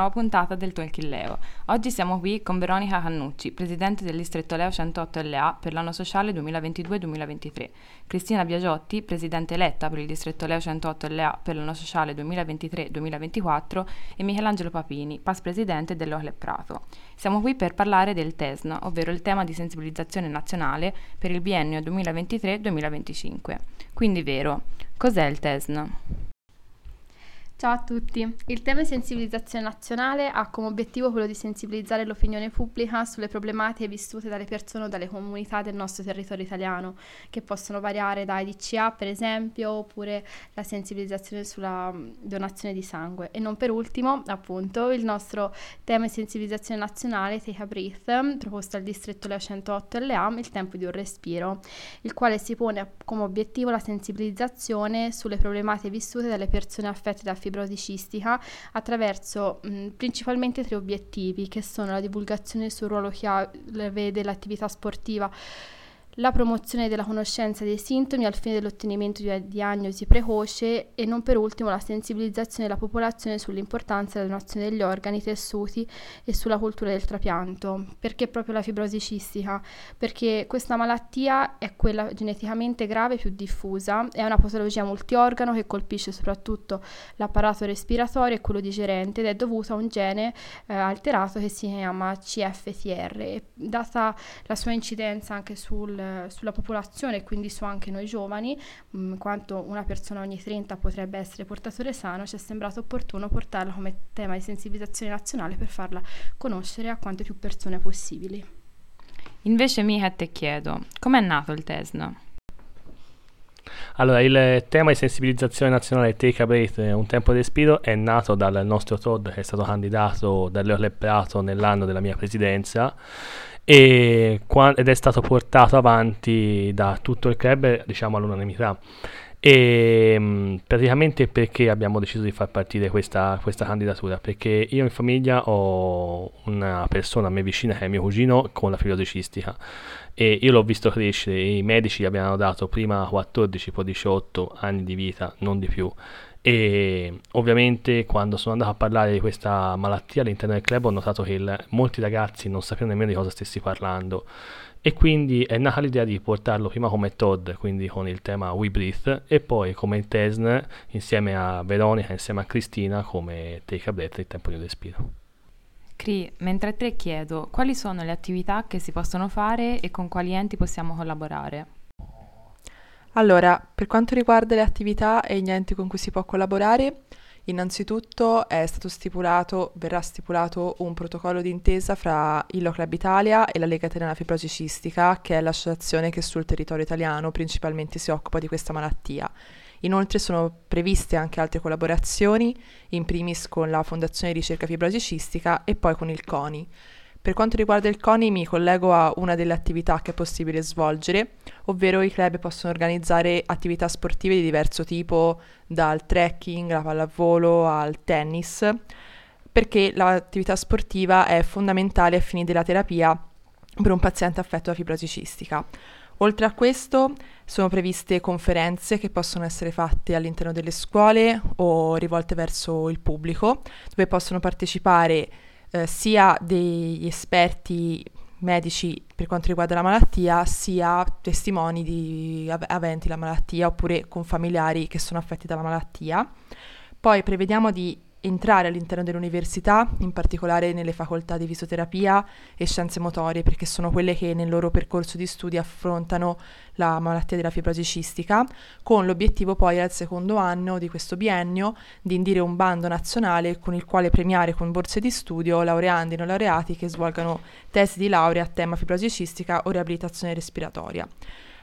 nuova puntata del Talking Leo. Oggi siamo qui con Veronica Cannucci, presidente del distretto Leo 108 LA per l'anno sociale 2022-2023, Cristina Biagiotti, presidente eletta per il distretto Leo 108 LA per l'anno sociale 2023-2024 e Michelangelo Papini, past presidente dell'Ocle Prato. Siamo qui per parlare del TESN, ovvero il tema di sensibilizzazione nazionale per il biennio 2023-2025. Quindi vero, cos'è il TESN? Ciao a tutti. Il tema di sensibilizzazione nazionale ha come obiettivo quello di sensibilizzare l'opinione pubblica sulle problematiche vissute dalle persone o dalle comunità del nostro territorio italiano, che possono variare da DCA per esempio, oppure la sensibilizzazione sulla mm, donazione di sangue. E non per ultimo, appunto, il nostro tema di sensibilizzazione nazionale, Take a Breath, proposto al distretto Leo 108 LA, il tempo di un respiro, il quale si pone come obiettivo la sensibilizzazione sulle problematiche vissute dalle persone affette da fibromialgia fibrosi attraverso mh, principalmente tre obiettivi che sono la divulgazione sul ruolo chiave dell'attività sportiva la promozione della conoscenza dei sintomi al fine dell'ottenimento di una diagnosi precoce e non per ultimo la sensibilizzazione della popolazione sull'importanza della donazione degli organi, tessuti e sulla cultura del trapianto. Perché proprio la fibrosi cistica? Perché questa malattia è quella geneticamente grave più diffusa, è una patologia multiorgano che colpisce soprattutto l'apparato respiratorio e quello digerente ed è dovuta a un gene eh, alterato che si chiama CFTR. Data la sua incidenza anche sul sulla popolazione e quindi su anche noi giovani, mh, mm, quanto una persona ogni 30 potrebbe essere portatore sano, ci è sembrato opportuno portarla come tema di sensibilizzazione nazionale per farla conoscere a quante più persone possibili. Invece Mica te chiedo, com'è nato il TESN? Allora, il tema di sensibilizzazione nazionale Take a Breath, un tempo di respiro, è nato dal nostro Todd che è stato candidato da Leo Lepprato nell'anno della mia presidenza ed è stato portato avanti da tutto il club, diciamo all'unanimità. E mm, praticamente perché abbiamo deciso di far partire questa, questa, candidatura? Perché io in famiglia ho una persona a me vicina che è mio cugino con la fibrosi cistica e io l'ho visto crescere. I medici gli abbiano dato prima 14, poi 18 anni di vita, non di più e ovviamente quando sono andato a parlare di questa malattia all'interno del club ho notato che il, molti ragazzi non sapevano nemmeno di cosa stessi parlando e quindi è nata l'idea di portarlo prima come Todd, quindi con il tema We Breathe e poi come Tesn insieme a Veronica, insieme a Cristina come Take a Breath, il tempo di un respiro. Cri, mentre a te chiedo quali sono le attività che si possono fare e con quali enti possiamo collaborare? Allora, per quanto riguarda le attività e gli enti con cui si può collaborare, innanzitutto è stato stipulato, verrà stipulato un protocollo d'intesa fra Illo Club Italia e la Lega Italiana Fibrosi Cistica, che è l'associazione che sul territorio italiano principalmente si occupa di questa malattia. Inoltre sono previste anche altre collaborazioni, in primis con la Fondazione Ricerca Fibrosi Cistica e poi con il CONI. Per quanto riguarda il CONI mi collego a una delle attività che è possibile svolgere, ovvero i club possono organizzare attività sportive di diverso tipo, dal trekking, la pallavolo al tennis, perché l'attività sportiva è fondamentale ai fini della terapia per un paziente affetto da fibrosi cistica. Oltre a questo sono previste conferenze che possono essere fatte all'interno delle scuole o rivolte verso il pubblico, dove possono partecipare eh, sia degli esperti medici per quanto riguarda la malattia, sia testimoni di av- aventi la malattia oppure con familiari che sono affetti dalla malattia. Poi prevediamo di entrare all'interno dell'università, in particolare nelle facoltà di fisioterapia e scienze motorie, perché sono quelle che nel loro percorso di studi affrontano la malattia della fibrosi cistica, con l'obiettivo poi al secondo anno di questo biennio di indire un bando nazionale con il quale premiare con borse di studio laureandi e non laureati che svolgano tesi di laurea a tema fibrosi cistica o riabilitazione respiratoria.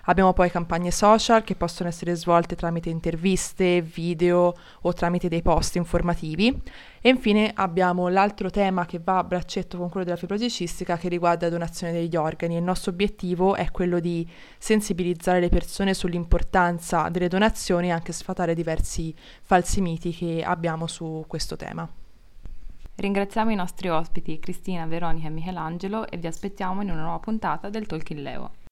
Abbiamo poi campagne social che possono essere svolte tramite interviste, video o tramite dei post informativi. E infine abbiamo l'altro tema che va a braccetto con quello della fibrosi cistica che riguarda la donazione degli organi. Il nostro obiettivo è quello di sensibilizzare le persone sull'importanza delle donazioni e anche sfatare diversi falsi miti che abbiamo su questo tema. Ringraziamo i nostri ospiti Cristina, Veronica e Michelangelo e vi aspettiamo in una nuova puntata del Talking Leo.